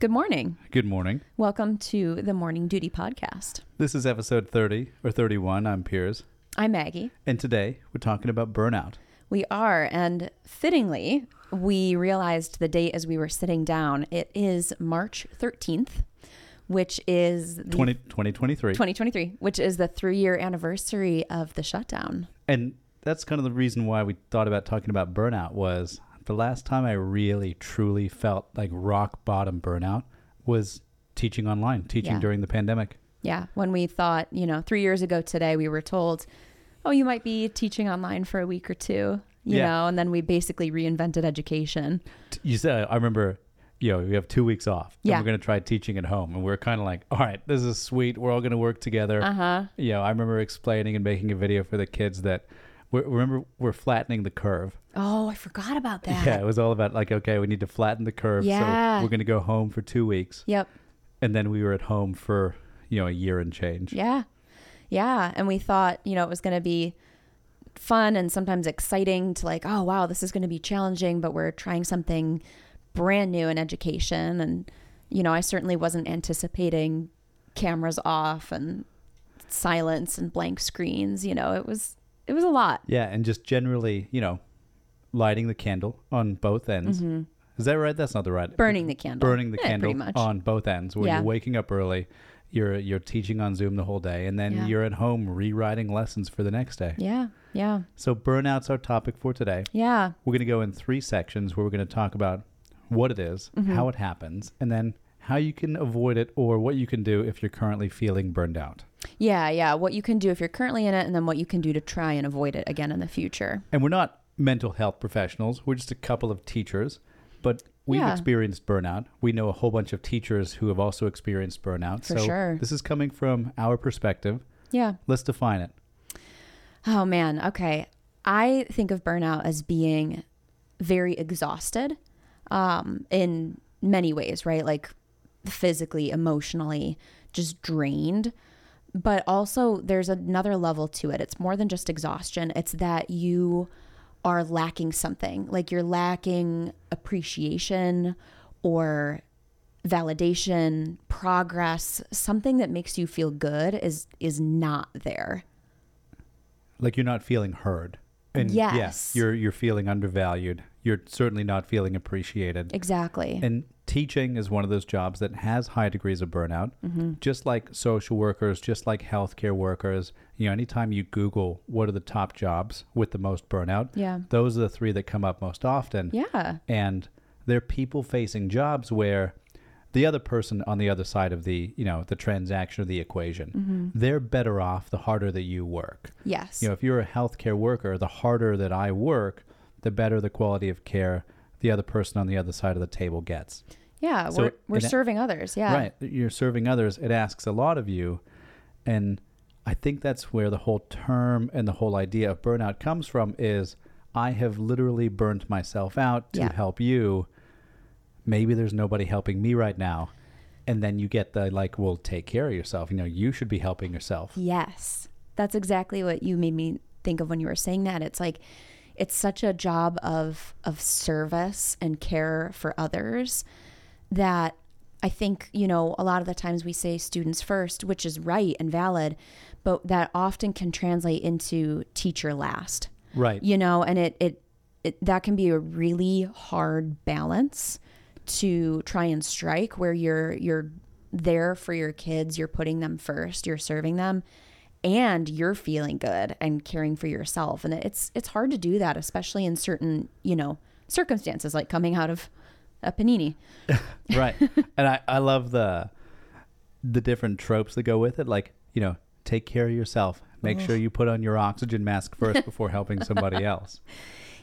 Good morning. Good morning. Welcome to the Morning Duty Podcast. This is episode 30 or 31. I'm Piers. I'm Maggie. And today we're talking about burnout. We are, and fittingly, we realized the date as we were sitting down. It is March 13th, which is the 20, 2023. 2023, which is the three year anniversary of the shutdown. And that's kind of the reason why we thought about talking about burnout was the last time I really truly felt like rock bottom burnout was teaching online, teaching Yeah. during the pandemic. Yeah, when we thought, you know, three years ago today, we were told, oh, you might be teaching online for a week or two, you Yeah. know, and then we basically reinvented education. You said, I remember, you know, we have two weeks off. and Yeah. we're going to try teaching at home. And we're kind of like, all right, this is sweet. We're all going to work together. Uh huh. You know, I remember explaining and making a video for the kids that, we remember, we're flattening the curve. Oh, I forgot about that. Yeah, it was all about like, okay, we need to flatten the curve. Yeah. So we're going to go home for two weeks. Yep. And then we were at home for, you know, a year and change. Yeah. Yeah. And we thought, you know, it was going to be fun and sometimes exciting to like, oh, wow, this is going to be challenging, but we're trying something brand new in education. And, you know, I certainly wasn't anticipating cameras off and silence and blank screens. You know, it was, it was a lot. Yeah. And just generally, you know, lighting the candle on both ends. Is that right? That's not the right. Mm-hmm. Burning the candle. Burning the Yeah, candle on both ends where Yeah. you're waking up early. You're, you're teaching on Zoom the whole day, and then Yeah. you're at home rewriting lessons for the next day. Yeah. Yeah. So, burnout's our topic for today. Yeah. We're going to go in three sections where we're going to talk about what it is, Mm-hmm. how it happens, and then how you can avoid it or what you can do if you're currently feeling burned out. Yeah. Yeah. What you can do if you're currently in it and then what you can do to try and avoid it again in the future. And we're not mental health professionals, we're just a couple of teachers, but we've Yeah. experienced burnout. We know a whole bunch of teachers who have also experienced burnout. For so, sure. this is coming from our perspective. Yeah. Let's define it. Oh man, okay. I think of burnout as being very exhausted um, in many ways, right? Like physically, emotionally, just drained. But also, there's another level to it. It's more than just exhaustion, it's that you are lacking something. Like you're lacking appreciation or validation, progress, something that makes you feel good is is not there. Like you're not feeling heard. And Yes. yes, you're you're feeling undervalued. You're certainly not feeling appreciated. Exactly. And teaching is one of those jobs that has high degrees of burnout, mm-hmm. just like social workers, just like healthcare workers. You know, anytime you Google what are the top jobs with the most burnout, Yeah. those are the three that come up most often. Yeah. And they're people facing jobs where the other person on the other side of the, you know, the transaction or the equation, mm-hmm. they're better off the harder that you work. Yes. You know, if you're a healthcare worker, the harder that I work, the better the quality of care the other person on the other side of the table gets. yeah. so we're we're it- serving others. Yeah. Right. You're serving others. It asks a lot of you. And I think that's where the whole term and the whole idea of burnout comes from is I have literally burnt myself out to Yeah. help you. Maybe there's nobody helping me right now. And then you get the like, well, take care of yourself. You know, you should be helping yourself. Yes. That's exactly what you made me think of when you were saying that. It's like it's such a job of of service and care for others that I think, you know, a lot of the times we say students first, which is right and valid, but that often can translate into teacher last. Right. you know and it, it it that can be a really hard balance to try and strike where you're you're there for your kids you're putting them first you're serving them and you're feeling good and caring for yourself and it's it's hard to do that especially in certain you know circumstances like coming out of a panini right and I, I love the the different tropes that go with it like you know take care of yourself. Make sure you put on your oxygen mask first before helping somebody else.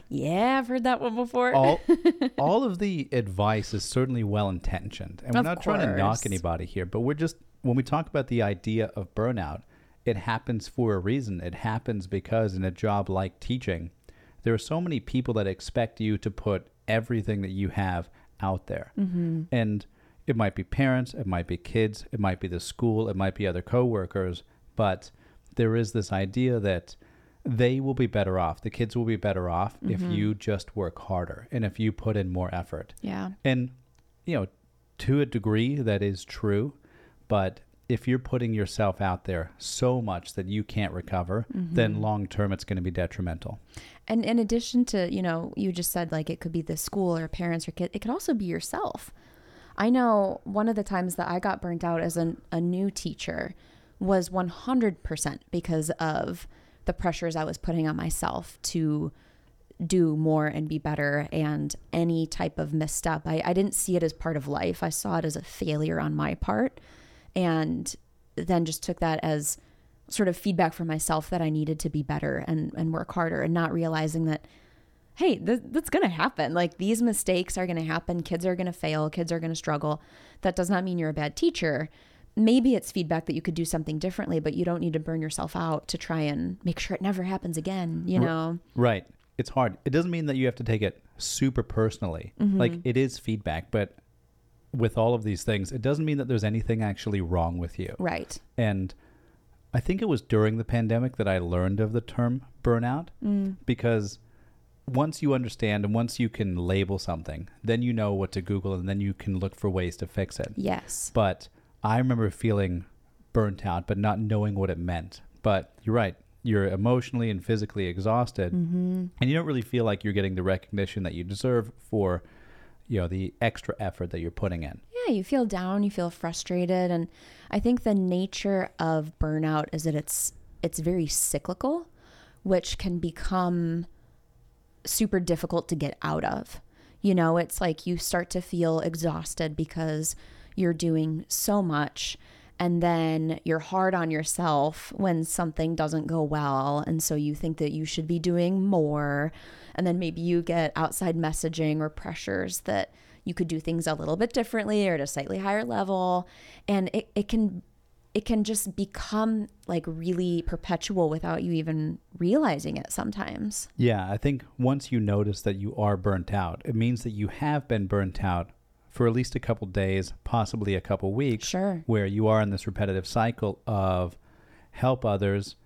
Yeah i've heard that one before. All all of the advice is certainly well intentioned and we're Of not trying to knock anybody here but we're just when we talk about the idea of burnout it happens for a reason. It happens because in a job like teaching there are so many people that expect you to put everything that you have out there. Mm-hmm. And it might be parents it might be kids it might be the school it might be other coworkers but there is this idea that they will be better off the kids will be better off if mm-hmm. you just work harder and if you put in more effort yeah and you know to a degree that is true, but if you're putting yourself out there so much that you can't recover, then mm-hmm. long term it's going to be detrimental. And in addition to, you know, you just said like it could be the school or parents or kid, it could also be yourself. I know one of the times that I got burnt out as an, a new teacher was 100% because of the pressures I was putting on myself to do more and be better and any type of misstep. I, I didn't see it as part of life. I saw it as a failure on my part and then just took that as sort of feedback for myself that I needed to be better and, and work harder and not realizing that, hey, th- that's going to happen. Like these mistakes are going to happen. Kids are going to fail. Kids are going to struggle. That does not mean you're a bad teacher. Maybe it's feedback that you could do something differently, but you don't need to burn yourself out to try and make sure it never happens again, you know? Right. It's hard. It doesn't mean that you have to take it super personally. Mm-hmm. Like it is feedback, but with all of these things, it doesn't mean that there's anything actually wrong with you. Right. And I think it was during the pandemic that I learned of the term burnout mm. because once you understand and once you can label something, then you know what to Google and then you can look for ways to fix it. Yes. But I remember feeling burnt out, but not knowing what it meant. But you're right. You're emotionally and physically exhausted, mm-hmm. and you don't really feel like you're getting the recognition that you deserve for, you know, the extra effort that you're putting in. yeah, you feel down, you feel frustrated, and I think the nature of burnout is that it's it's very cyclical, which can become super difficult to get out of. You know, it's like you start to feel exhausted because you're doing so much and then you're hard on yourself when something doesn't go well and so you think that you should be doing more and then maybe you get outside messaging or pressures that you could do things a little bit differently or at a slightly higher level and it, it can it can just become like really perpetual without you even realizing it sometimes. Yeah, I think once you notice that you are burnt out, it means that you have been burnt out for at least a couple days, possibly a couple weeks, Sure. where you are in this repetitive cycle of help others,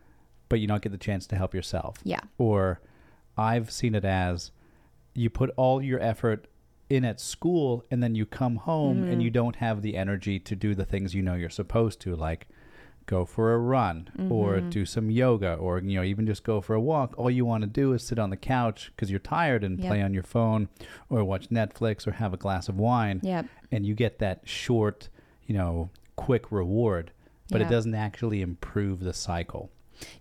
but you don't get the chance to help yourself. yeah Or I've seen it as you put all your effort in at school and then you come home and mm-hmm. you don't have the energy to do the things you know you're supposed to, like go for a run or mm-hmm. do some yoga or you know even just go for a walk all you want to do is sit on the couch because you're tired and Yep. play on your phone or watch netflix or have a glass of wine Yep. and you get that short you know quick reward but Yeah. it doesn't actually improve the cycle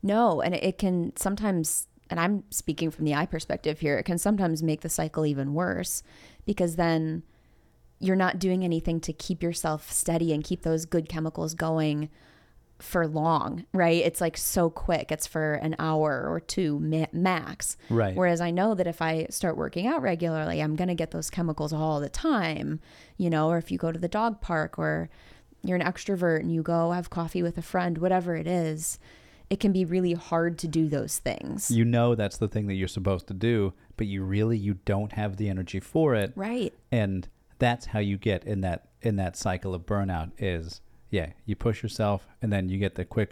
No, and it can sometimes, and I'm speaking from the eye perspective here, it can sometimes make the cycle even worse because then you're not doing anything to keep yourself steady and keep those good chemicals going for long, right? It's like so quick. It's for an hour or two ma- max. Right. Whereas I know that if I start working out regularly, I'm going to get those chemicals all the time, you know, or if you go to the dog park or you're an extrovert and you go have coffee with a friend, whatever it is, it can be really hard to do those things. you know that's the thing that you're supposed to do but you really you don't have the energy for it right. and that's how you get in that in that cycle of burnout is yeah you push yourself and then you get the quick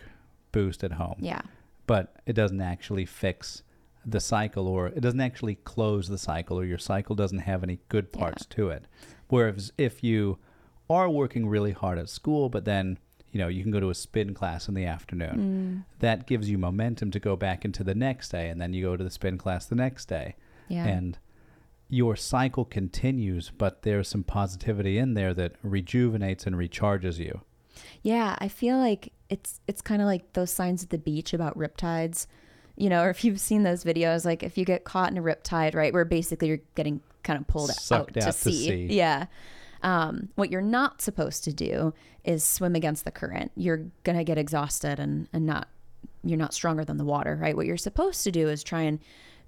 boost at home Yeah. but it doesn't actually fix the cycle or it doesn't actually close the cycle or your cycle doesn't have any good Yeah. parts to it whereas if you are working really hard at school but then you know you can go to a spin class in the afternoon mm. that gives you momentum to go back into the next day and then you go to the spin class the next day Yeah. and your cycle continues but there's some positivity in there that rejuvenates and recharges you Yeah, I feel like it's it's kind of like those signs at the beach about riptides, you know, or if you've seen those videos, like if you get caught in a riptide, right, where basically you're getting kind of pulled Sucked out, out to to sea. sea. Yeah. Um, what you're not supposed to do is swim against the current. You're gonna get exhausted and and not you're not stronger than the water, right? What you're supposed to do is try and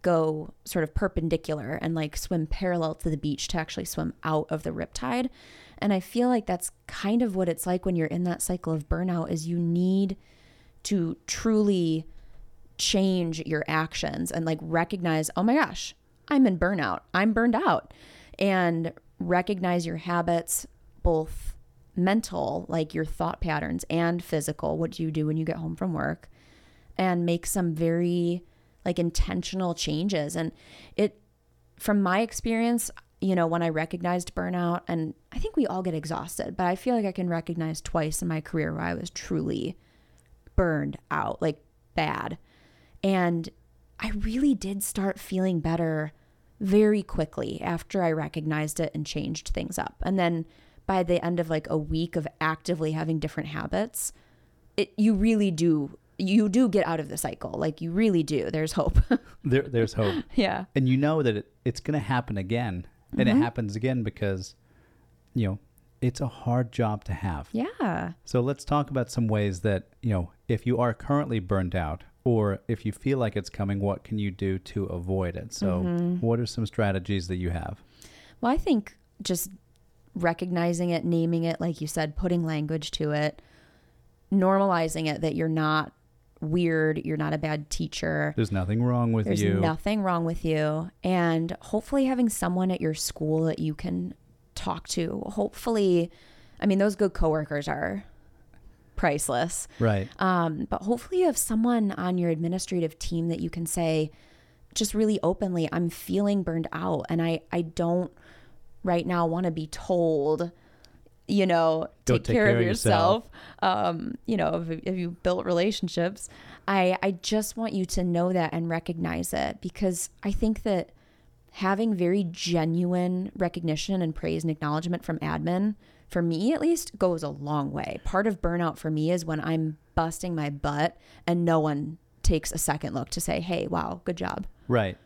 go sort of perpendicular and like swim parallel to the beach to actually swim out of the riptide. And I feel like that's kind of what it's like when you're in that cycle of burnout is you need to truly change your actions and like recognize, "Oh my gosh, I'm in burnout. I'm burned out." And recognize your habits both mental, like your thought patterns and physical, what do you do when you get home from work? and make some very like intentional changes and it from my experience you know, when I recognized burnout, and I think we all get exhausted, but I feel like I can recognize twice in my career where I was truly burned out, like bad. And I really did start feeling better very quickly after I recognized it and changed things up. And then by the end of like a week of actively having different habits, it you really do you do get out of the cycle. Like you really do. There's hope. There, there's hope. yeah. and you know that it, it's going to happen again and Mm-hmm. it happens again because you know it's a hard job to have Yeah. so let's talk about some ways that you know if you are currently burned out or if you feel like it's coming what can you do to avoid it so Mm-hmm. what are some strategies that you have Well, I think just recognizing it, naming it, like you said, putting language to it, normalizing it that you're not weird, you're not a bad teacher. there's nothing wrong with There's you There's nothing wrong with you. And hopefully, having someone at your school that you can talk to. Hopefully, I mean, those good coworkers are priceless. right Um, but hopefully, you have someone on your administrative team that you can say, just really openly, I'm feeling burned out, and I I don't right now want to be told, you know, Go take, care, of yourself. Um, you know, if, if you built relationships, I I just want you to know that and recognize it because I think that having very genuine recognition and praise and acknowledgement from admin for me at least goes a long way. Part of burnout for me is when i'm busting my butt and no one takes a second look to say hey wow good job. Right.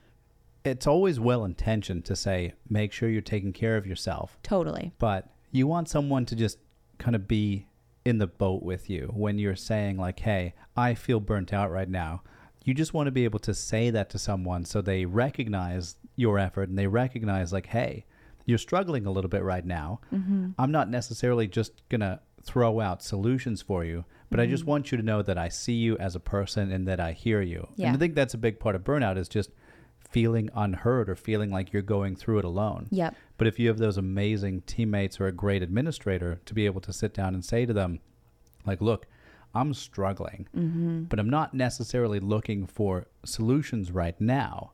It's always well intentioned to say make sure you're taking care of yourself. Totally. But you want someone to just kind of be in the boat with you when you're saying like hey i feel burnt out right now. You just want to be able to say that to someone so they recognize your effort and they recognize like hey you're struggling a little bit right now. Mm-hmm. I'm not necessarily just gonna throw out solutions for you but i just mm-hmm. want you to know that i see you as a person and that i hear you. Yeah. and i think that's a big part of burnout is just feeling unheard or feeling like you're going through it alone yep but if you have those amazing teammates or a great administrator to be able to sit down and say to them, like, look, I'm struggling, mm-hmm. but I'm not necessarily looking for solutions right now.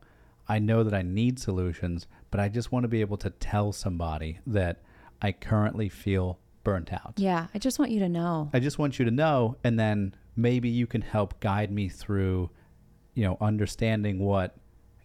I know that I need solutions, but I just want to be able to tell somebody that I currently feel burnt out. yeah i just want you to know I just want you to know, and then maybe you can help guide me through, you know, understanding what,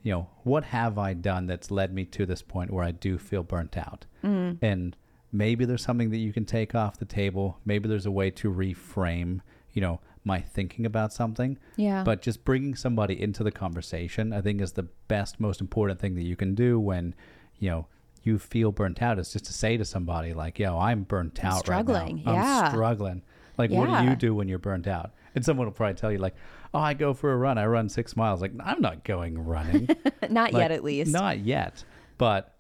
you know, what have I done that's led me to this point where I do feel burnt out, Mm. and maybe there's something that you can take off the table. Maybe there's a way to reframe, you know, my thinking about something. yeah But just bringing somebody into the conversation, I think, is the best, most important thing that you can do when, you know, you feel burnt out. Is just to say to somebody like, "Yo, I'm burnt I'm out struggling. right now. Yeah. I'm struggling." Like, what do you do when you're burnt out? And someone will probably tell you like, "Oh, I go for a run. I run six miles." Like, I'm not going running. not Like, yet at least Not yet, but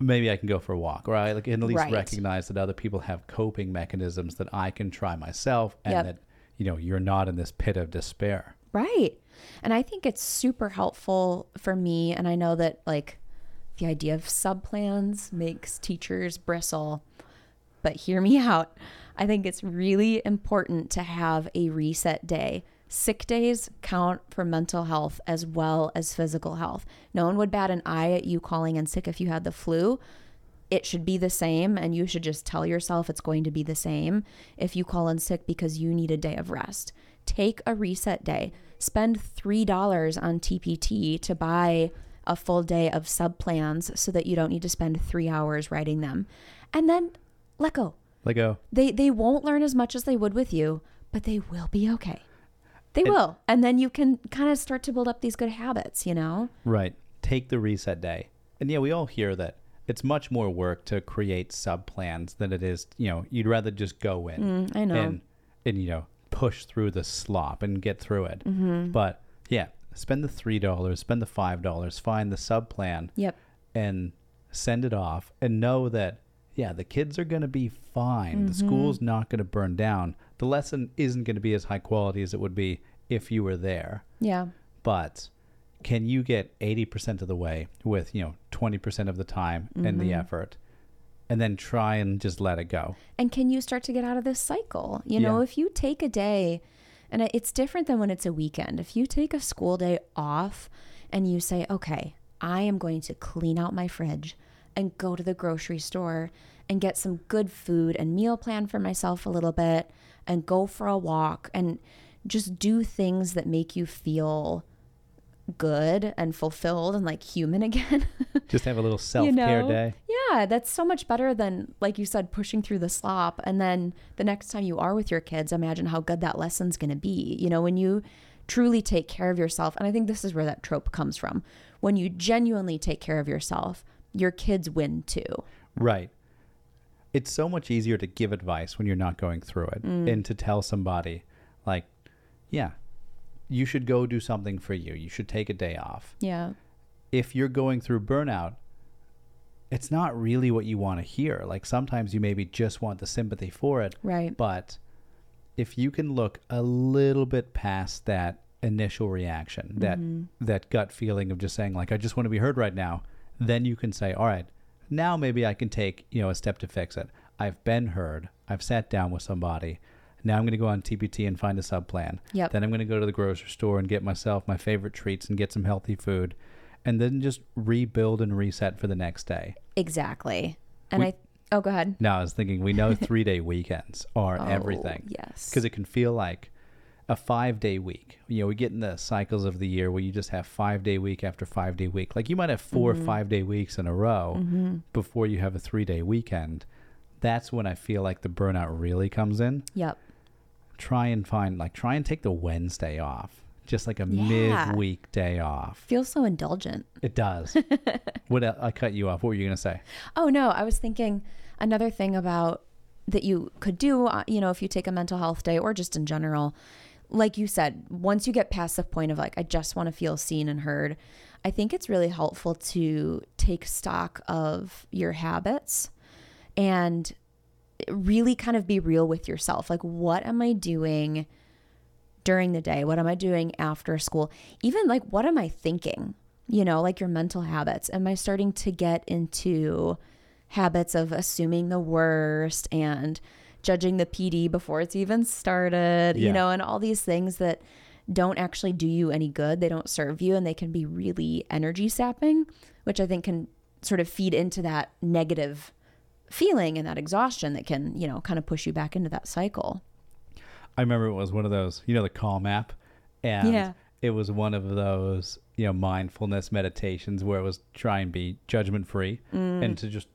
maybe I can go for a walk, or I like can at least Right. recognize that other people have coping mechanisms that I can try myself, and Yep. that you know you're not in this pit of despair. Right. And I think it's super helpful for me. And I know that, like, the idea of sub plans makes teachers bristle. But hear me out. I think it's really important to have a reset day. Sick days count for mental health as well as physical health. No one would bat an eye at you calling in sick if you had the flu. It should be the same, and you should just tell yourself it's going to be the same if you call in sick because you need a day of rest. Take a reset day. Spend $3 on TPT to buy a full day of sub plans so that you don't need to spend three hours writing them. And then let go. Let go. They they won't learn as much as they would with you, but they will be okay. They will. And then you can kind of start to build up these good habits, you know? Right. Take the reset day. And yeah, we all hear that it's much more work to create sub plans than it is, you know, you'd rather just go in Mm, I know. and and you know, push through the slop and get through it. Mm-hmm. But yeah, spend the three dollars, spend the five dollars, find the sub plan Yep. and send it off and know that yeah, the kids are going to be fine. Mm-hmm. The school's not going to burn down. The lesson isn't going to be as high quality as it would be if you were there Yeah. but can you get 80% of the way with you know 20% of the time and Mm-hmm. the effort and then try and just let it go And can you start to get out of this cycle? You know, Yeah. if you take a day, and it's different than when it's a weekend. If you take a school day off and you say, okay, I am going to clean out my fridge and go to the grocery store and get some good food and meal plan for myself a little bit and go for a walk and just do things that make you feel good and fulfilled and like human again. Just have a little self care know? day. yeah, that's so much better than, like you said, pushing through the slop. And then the next time you are with your kids, imagine how good that lesson's going to be. You know, when you truly take care of yourself. And I think this is where that trope comes from. When you genuinely take care of yourself, your kids win too. Right. It's so much easier to give advice when you're not going through it Mm. and to tell somebody, like, yeah, you should go do something for you. You should take a day off. Yeah. If you're going through burnout, it's not really what you want to hear. Like sometimes you maybe just want the sympathy for it. Right. But if you can look a little bit past that initial reaction, that Mm-hmm. that gut feeling of just saying like I just want to be heard right now, then you can say, "All right, now maybe I can take, you know, a step to fix it. I've been heard. I've sat down with somebody. Now I'm going to go on TPT and find a sub plan. Yep. Then I'm going to go to the grocery store and get myself my favorite treats and get some healthy food and then just rebuild and reset for the next day." Exactly. And We- I, oh, go ahead. No, I was thinking we know 3-day weekends are Oh, everything Yes. because it can feel like a five day week. You know, we get in the cycles of the year where you just have five day week after five day week. Like you might have 4 Mm-hmm. five day weeks in a row before you have a three day weekend. That's when I feel like the burnout really comes in. Yep. Try and find, like, try and take the Wednesday off, just like a Yeah. midweek day off. Feels so indulgent. It does. what el- I cut you off. What were you gonna say? Oh no, I was thinking another thing about that you could do, uh, you know, if you take a mental health day or just in general. Like you said, once you get past the point of like I just want to feel seen and heard, I think it's really helpful to take stock of your habits and really kind of be real with yourself. Like what am I doing during the day? What am I doing after school? Even like what am I thinking? You know, like your mental habits. Am I starting to get into habits of assuming the worst and judging the PD before it's even started, Yeah. you know, and all these things that don't actually do you any good. They don't serve you and they can be really energy sapping, which I think can sort of feed into that negative feeling and that exhaustion that can, you know, kind of push you back into that cycle. I remember it was one of those, you know, the Calm app, and Yeah. it was one of those, you know, mindfulness meditations where it was try and be judgment free Mm. and to just,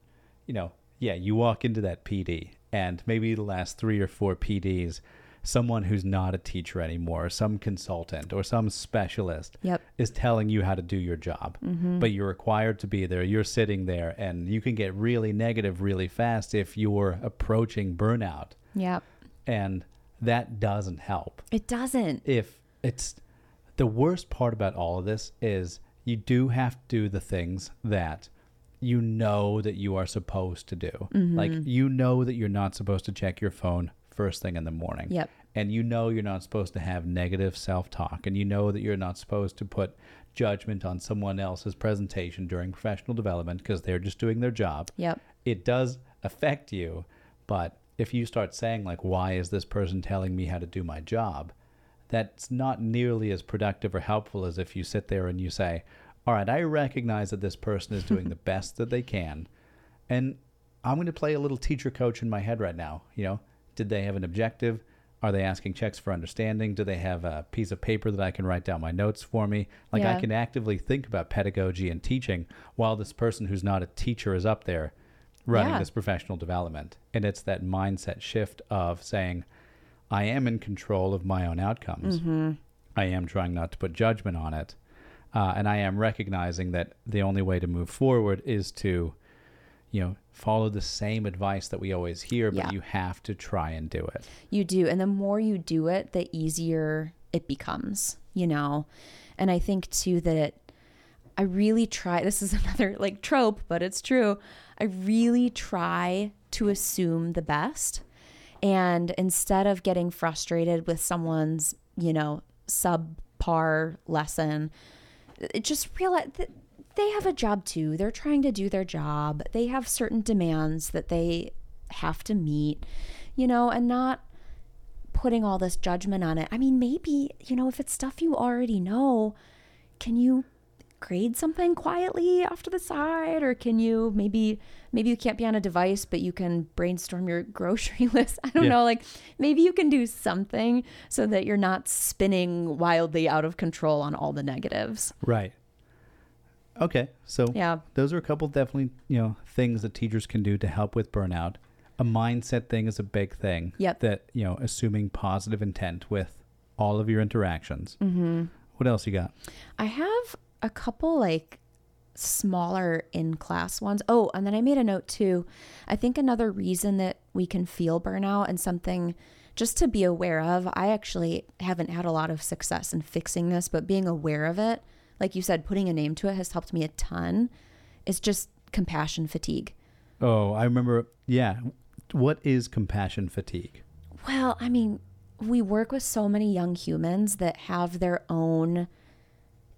you know, yeah, you walk into that PD, and maybe the last three or four PDs, someone who's not a teacher anymore, or some consultant or some specialist Yep. is telling you how to do your job, mm-hmm. but you're required to be there. You're sitting there, and you can get really negative really fast if you're approaching burnout, Yep. and that doesn't help It doesn't. if it's the worst part about all of this is you do have to do the things that you know that you are supposed to do. Mm-hmm. Like you know that you're not supposed to check your phone first thing in the morning. Yep. And you know you're not supposed to have negative self-talk and you know that you're not supposed to put judgment on someone else's presentation during professional development because they're just doing their job Yep. it does affect you but if you start saying like why is this person telling me how to do my job that's not nearly as productive or helpful as if you sit there and you say all right i recognize that this person is doing the best that they can and i'm going to play a little teacher coach in my head right now you know did they have an objective are they asking checks for understanding do they have a piece of paper that i can write down my notes for me like i can actively think about pedagogy and teaching while this person who's not a teacher is up there running Yeah. this professional development. And it's that mindset shift of saying, I am in control of my own outcomes. Mm-hmm. I am trying not to put judgment on it. Uh, and I am recognizing that the only way to move forward is to, you know, follow the same advice that we always hear, but Yeah. you have to try and do it. You do. And the more you do it, the easier it becomes, you know? And I think too that it, I really try, this is another like trope, but it's true. I really try to assume the best. And instead of getting frustrated with someone's, you know, subpar lesson, just realize that they have a job too. They're trying to do their job. They have certain demands that they have to meet, you know, and not putting all this judgment on it. I mean, maybe, you know, if it's stuff you already know, can you grade something quietly off to the side or can you maybe maybe you can't be on a device but you can brainstorm your grocery list i don't Yeah. know like maybe you can do something so that you're not spinning wildly out of control on all the negatives Right. Okay. So yeah those are a couple definitely, you know, things that teachers can do to help with burnout. A mindset thing is a big thing. Yep. That, you know, assuming positive intent with all of your interactions. Mm-hmm. What else you got? i have a couple like smaller in class ones. Oh, and then I made a note too. I think another reason that we can feel burnout and something just to be aware of, I actually haven't had a lot of success in fixing this, but being aware of it, like you said, putting a name to it has helped me a ton. It's just compassion fatigue. Oh, I remember. Yeah. What is compassion fatigue? Well, I mean, we work with so many young humans that have their own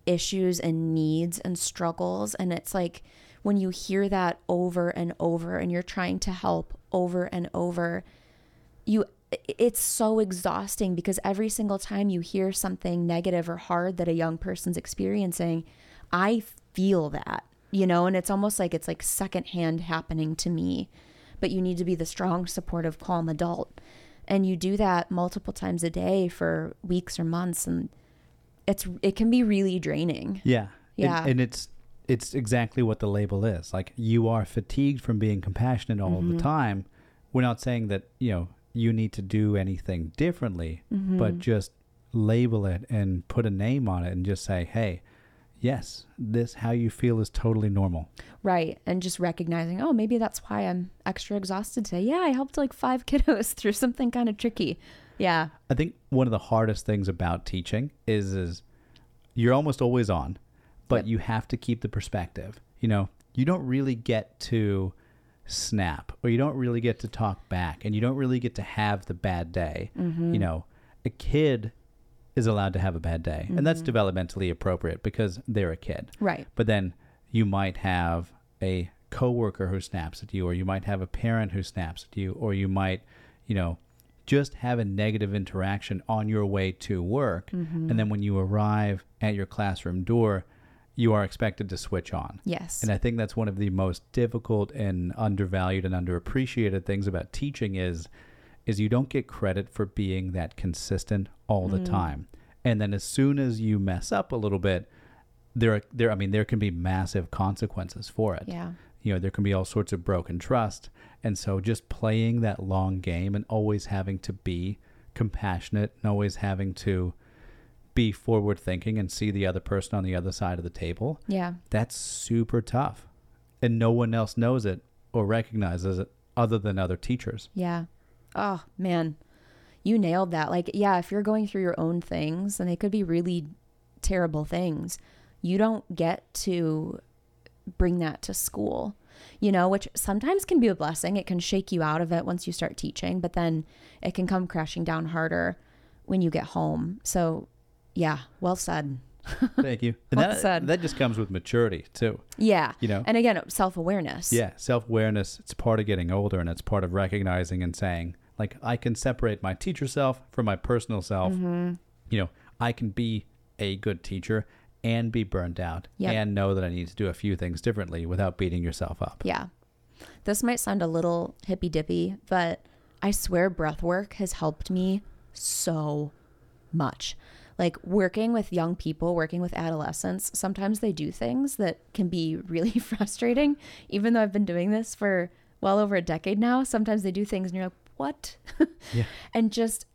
issues and needs and struggles. And it's like when you hear that over and over and you're trying to help over and over, you it's so exhausting because every single time you hear something negative or hard that a young person's experiencing, I feel that, you know, and it's almost like it's like secondhand happening to me. But you need to be the strong, supportive, calm adult. And you do that multiple times a day for weeks or months and it's it can be really draining. Yeah. And- Yeah. And, it's it's exactly what the label is. Like you are fatigued from being compassionate all Mm-hmm. the time. We're not saying that, you know, you need to do anything differently, Mm-hmm. but just label it and put a name on it and just say, "Hey, yes, this how you feel is totally normal." Right. And just recognizing, oh, maybe that's why I'm extra exhausted today. Yeah, I helped like five kiddos through something kind of tricky. Yeah. I think one of the hardest things about teaching is is you're almost always on, but Yep. you have to keep the perspective. You know, you don't really get to snap or you don't really get to talk back and you don't really get to have the bad day. Mm-hmm. You know, a kid is allowed to have a bad day, and that's mm-hmm. developmentally appropriate because they're a kid. Right. But then you might have a coworker who snaps at you, or you might have a parent who snaps at you, or you might, you know, just have a negative interaction on your way to work. Mm-hmm. And then when you arrive at your classroom door, you are expected to switch on. Yes. And I think that's one of the most difficult and undervalued and underappreciated things about teaching is is you don't get credit for being that consistent all the mm. time. And then as soon as you mess up a little bit, there are, there I mean there can be massive consequences for it. yeah. You know, there can be all sorts of broken trust. And so just playing that long game and always having to be compassionate and always having to be forward thinking and see the other person on the other side of the table Yeah. that's super tough. And no one else knows it or recognizes it other than other teachers. Yeah. Oh, man. You nailed that. Like, yeah, if you're going through your own things and they could be really terrible things, you don't get to bring that to school, you know, which sometimes can be a blessing. It can shake you out of it once you start teaching, but then it can come crashing down harder when you get home. So, yeah, well said. Thank you. And Well that, said. that just comes with maturity too. Yeah. You know? And again, self awareness. Yeah, self awareness, it's part of getting older and it's part of recognizing and saying, like, I can separate my teacher self from my personal self. Mm-hmm. You know, I can be a good teacher and be burned out Yep. and know that I need to do a few things differently without beating yourself up. Yeah. This might sound a little hippy dippy, but I swear breath work has helped me so much. Like working with young people, working with adolescents, sometimes they do things that can be really frustrating. Even though I've been doing this for well over a decade now, sometimes they do things and you're like, what? Yeah. and just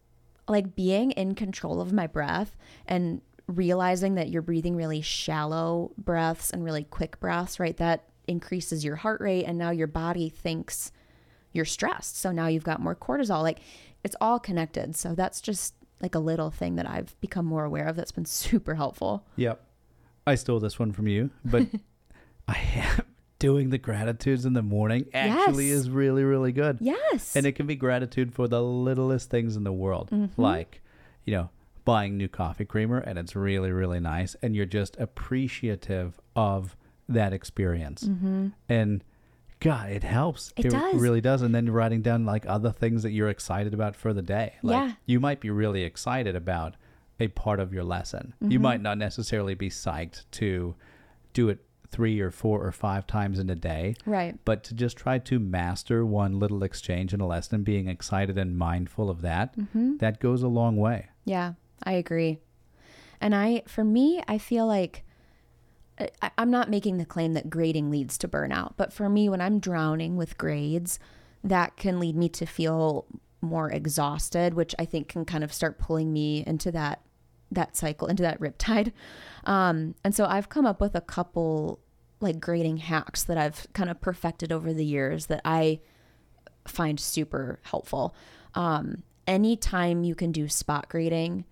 like being in control of my breath and realizing that you're breathing really shallow breaths and really quick breaths, right? That increases your heart rate and now your body thinks you're stressed. So now you've got more cortisol. Like it's all connected. So that's just like a little thing that I've become more aware of that's been super helpful. Yep. I stole this one from you, but I am doing the gratitudes in the morning actually Yes. is really, really good. Yes. And it can be gratitude for the littlest things in the world, Mm-hmm. like, you know, buying new coffee creamer and it's really, really nice. And you're just appreciative of that experience. And God, it helps. Mm-hmm. It does. really does. And then writing down like other things that you're excited about for the day. Like, Yeah. You might be really excited about a part of your lesson. You might not necessarily be psyched to do it three or four or five times in a day, Right. but to just try to master one little exchange in a lesson, being excited and mindful of that, Mm-hmm. that goes a long way. Yeah, I agree. And I, for me, I feel like I, I'm not making the claim that grading leads to burnout, but for me, when I'm drowning with grades, that can lead me to feel more exhausted, which I think can kind of start pulling me into that that cycle, into that riptide. Um, and so I've come up with a couple like grading hacks that I've kind of perfected over the years that I find super helpful. Um, anytime you can do spot grading,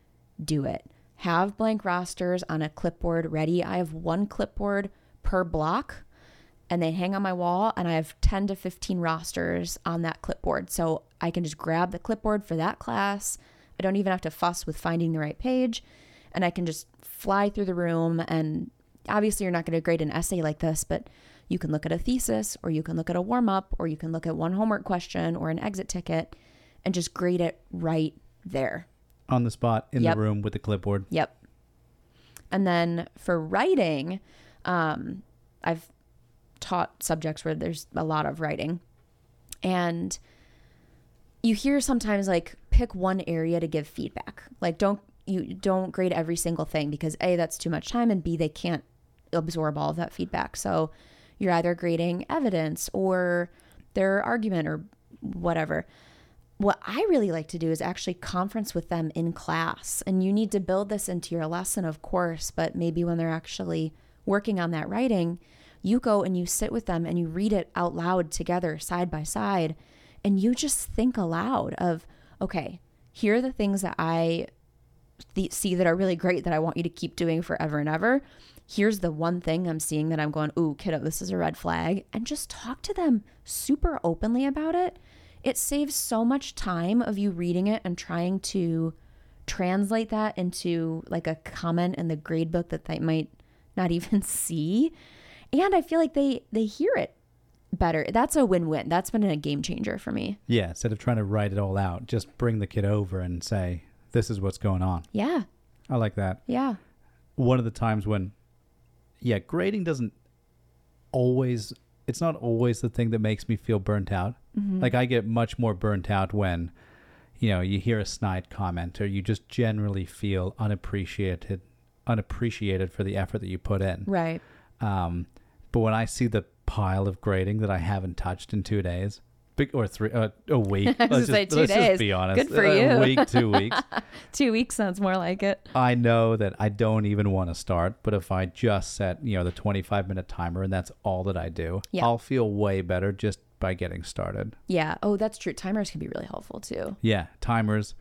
do it. Have blank rosters on a clipboard ready. I have one clipboard per block and they hang on my wall and I have 10 to 15 rosters on that clipboard. So I can just grab the clipboard for that class. I don't even have to fuss with finding the right page and I can just fly through the room and obviously you're not going to grade an essay like this, but you can look at a thesis or you can look at a warm up or you can look at one homework question or an exit ticket and just grade it right there. On the spot in Yep. the room with the clipboard. Yep. And then for writing, um, I've taught subjects where there's a lot of writing. And you hear sometimes like pick one area to give feedback. Like don't you don't grade every single thing because A, that's too much time and B, they can't absorb all of that feedback. So you're either grading evidence or their argument or whatever what I really like to do is actually conference with them in class. And you need to build this into your lesson, of course, but maybe when they're actually working on that writing, you go and you sit with them and you read it out loud together, side by side, and you just think aloud of, okay, here are the things that I th- see that are really great that I want you to keep doing forever and ever. Here's the one thing I'm seeing that I'm going, ooh, kiddo, this is a red flag. And just talk to them super openly about it it saves so much time of you reading it and trying to translate that into like a comment in the grade book that they might not even see and i feel like they they hear it better that's a win-win that's been a game changer for me Yeah, instead of trying to write it all out, just bring the kid over and say, "This is what's going on." yeah I like that. yeah One of the times when, yeah, grading doesn't always. It's not always the thing that makes me feel burnt out. Mm-hmm. Like I get much more burnt out when, you know, you hear a snide comment or you just generally feel unappreciated, unappreciated for the effort that you put in. right Um, but when I see the pile of grading that I haven't touched in two days, or three, uh, a week. Let's gonna say just, two let's days. just be honest. Good for a you. week, two weeks. two weeks sounds more like it I know that I don't even want to start, but if I just set, you know, the 25 minute timer and that's all that I do, Yeah. I'll feel way better just by getting started. yeah oh that's true timers can be really helpful too Yeah, timers,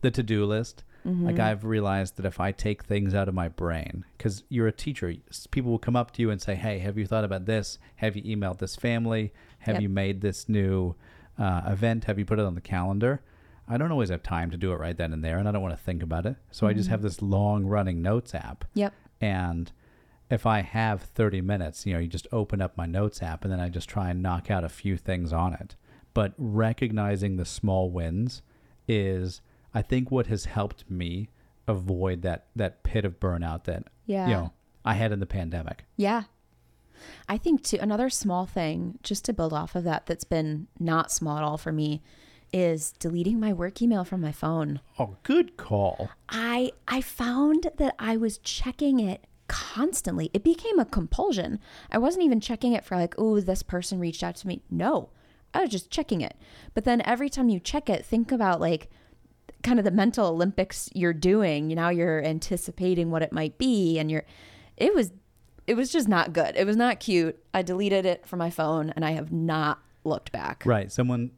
the to do list. Mm-hmm. Like I've realized that if I take things out of my brain, because you're a teacher, people will come up to you and say, "Hey, have you thought about this? Have you emailed this family? Have Yep. you made this new uh, event? Have you put it on the calendar?" I don't always have time to do it right then and there, and I don't want to think about it. So I just have this long running notes app, yep and if I have 30 minutes, you know, you just open up my notes app and then I just try and knock out a few things on it. But recognizing the small wins is, I think, what has helped me avoid that that pit of burnout that yeah you know I had in the pandemic. Yeah. I think too another small thing just to build off of that that's been not small at all for me is deleting my work email from my phone. Oh, good call. I I found that I was checking it constantly. It became a compulsion. I wasn't even checking it for like, "Oh, this person reached out to me." No. I was just checking it. But then every time you check it, think about like kind of the mental olympics you're doing. You know, you're anticipating what it might be and you're it was it was just not good. It was not cute. I deleted it from my phone and I have not looked back. Right. Someone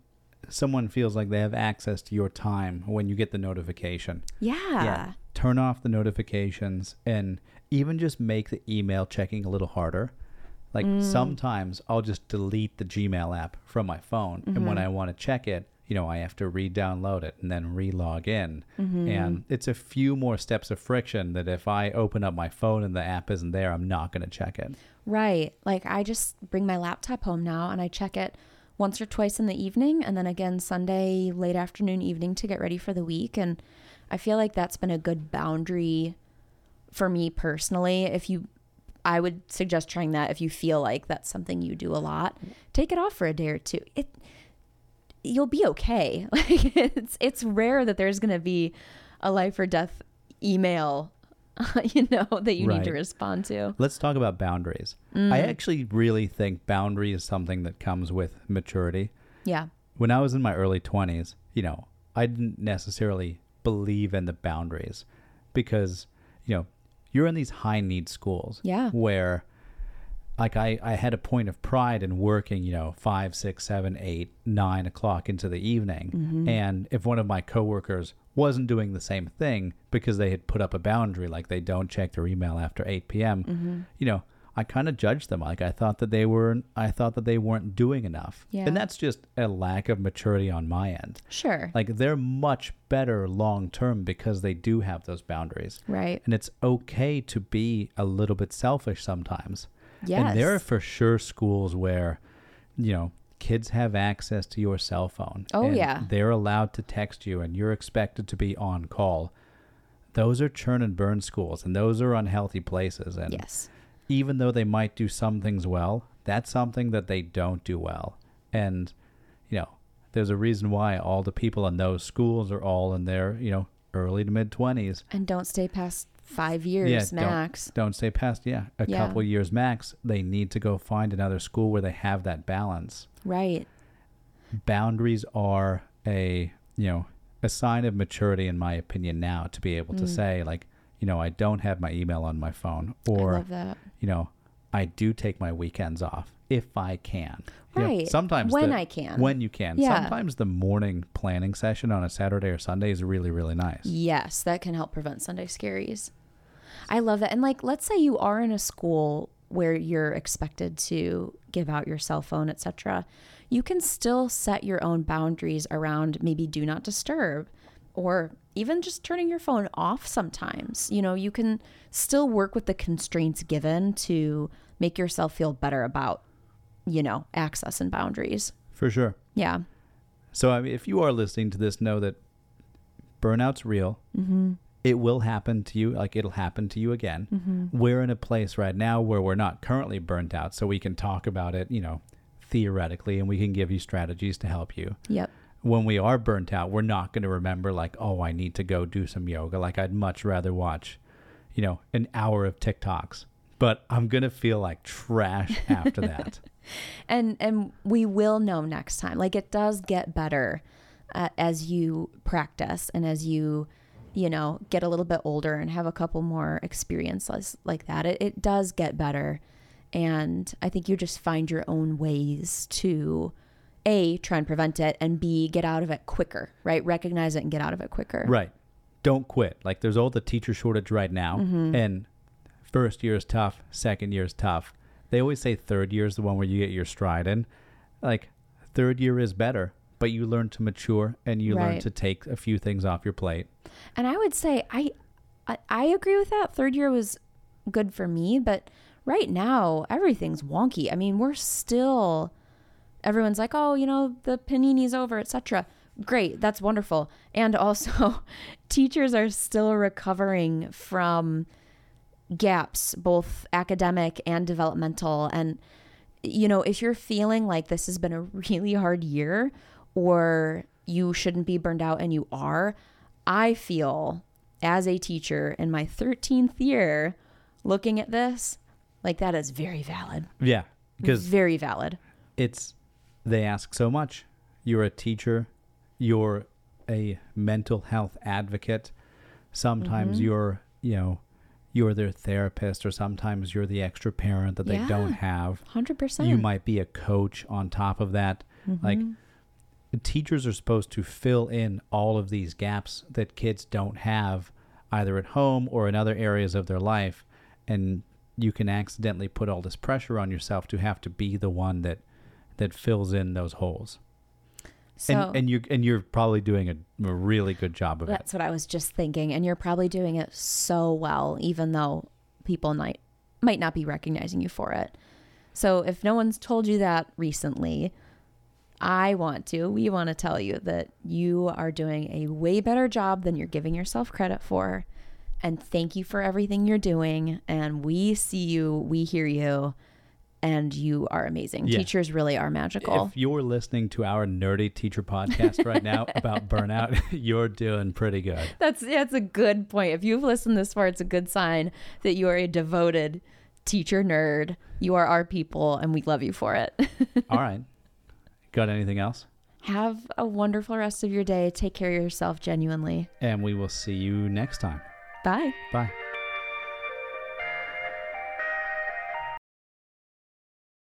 someone feels like they have access to your time when you get the notification. Yeah. yeah. Turn off the notifications and even just make the email checking a little harder. Like Mm. sometimes I'll just delete the Gmail app from my phone. And Mm-hmm. when I want to check it, you know, I have to re download it and then re log in. Mm-hmm. And it's a few more steps of friction that if I open up my phone and the app isn't there, I'm not going to check it. Right. Like I just bring my laptop home now and I check it once or twice in the evening and then again Sunday late afternoon evening to get ready for the week and I feel like that's been a good boundary for me personally. If you I would suggest trying that if you feel like that's something you do a lot. Take it off for a day or two. It you'll be okay. Like it's it's rare that there's going to be a life or death email you know that you need to respond to. Let's talk about boundaries. Mm. I actually really think boundary is something that comes with maturity. Yeah. When I was in my early 20s, you know, I didn't necessarily believe in the boundaries because, you know, you're in these high need schools Yeah. where like I, I had a point of pride in working, you know, five, six, seven, eight, nine o'clock into the evening. Mm-hmm. And if one of my coworkers wasn't doing the same thing because they had put up a boundary, like they don't check their email after 8 p.m., Mm-hmm. you know, I kind of judged them. Like I thought that they were, I thought that they weren't doing enough. Yeah. And that's just a lack of maturity on my end. Sure. Like they're much better long term because they do have those boundaries. right. And it's okay to be a little bit selfish sometimes. Yes. And there are for sure schools where, you know, kids have access to your cell phone. Oh, and yeah. They're allowed to text you and you're expected to be on call. Those are churn and burn schools and those are unhealthy places. And yes. even though they might do some things well, that's something that they don't do well. And, you know, there's a reason why all the people in those schools are all in their, you know, early to mid 20s. And don't stay past 5 years don't- max. Don't stay past, yeah, a Yeah. couple years max. They need to go find another school where they have that balance. Right. Boundaries are a, you know, a sign of maturity, in my opinion, now to be able to Mm. say, like, you know, I don't have my email on my phone, I or love that. you know, I do take my weekends off if I can. You know, Right. sometimes When the- I can. When you can. Yeah. Sometimes the morning planning session on a Saturday or Sunday is really, really nice. Yes, that can help prevent Sunday scaries. I love that. And like, let's say you are in a school where you're expected to give out your cell phone, etc. You can still set your own boundaries around maybe do not disturb or even just turning your phone off sometimes. You know, you can still work with the constraints given to make yourself feel better about, you know, access and boundaries. For sure. Yeah. So I mean, if you are listening to this, know that burnout's real. Mm-hmm. It will happen to you. Like it'll happen to you again. We're in a place right now where we're not currently burnt out, so we can talk about it, you know, theoretically, and we can give you strategies to help you. Yep. When we are burnt out, we're not going to remember like, oh, I need to go do some yoga. Like I'd much rather watch, you know, an hour of TikToks. But I'm gonna feel like trash after that. and and we will know next time like it does get better uh, as you practice and as you you know get a little bit older and have a couple more experiences like that it, it does get better and i think you just find your own ways to a try and prevent it and b get out of it quicker right recognize it and get out of it quicker Right. Don't quit. Like there's all the teacher shortage right now, Mm-hmm. and first year is tough, second year is tough. They always say third year is the one where you get your stride in. Like third year is better, but you learn to mature and you learn to take a few things off your plate. And I would say I, I I agree with that. Third year was good for me, but right now everything's wonky. I mean, we're still everyone's like, "Oh, you know, the panini's over, etc." Great, that's wonderful. And also teachers are still recovering from gaps, both academic and developmental and you know, if you're feeling like this has been a really hard year or you shouldn't be burned out and you are, I feel as a teacher in my 13th year looking at this, like that is very valid. Yeah, because very valid. it's they ask so much. You're a teacher, you're a mental health advocate. Sometimes Mhm. you're, you know, you're their therapist or sometimes you're the extra parent that they Yeah. don't have. 100%. You might be a coach on top of that. Like Mhm. teachers are supposed to fill in all of these gaps that kids don't have either at home or in other areas of their life and you can accidentally put all this pressure on yourself to have to be the one that that fills in those holes. so and and you and you're probably doing a, a really good job of it. that's what I was just thinking and you're probably doing it so well even though people might might not be recognizing you for it. So if no one's told you that recently, I want to, we want to tell you that you are doing a way better job than you're giving yourself credit for. And thank you for everything you're doing. And we see you, we hear you, and you are amazing. Yeah. Teachers really are magical. If you're listening to our nerdy teacher podcast right now about burnout, you're doing pretty good. That's that's a good point. If you've listened this far, it's a good sign that you are a devoted teacher nerd. You are our people, and we love you for it. All right. Got anything else? Have a wonderful rest of your day. Take care of yourself genuinely. And we will see you next time. Bye. Bye.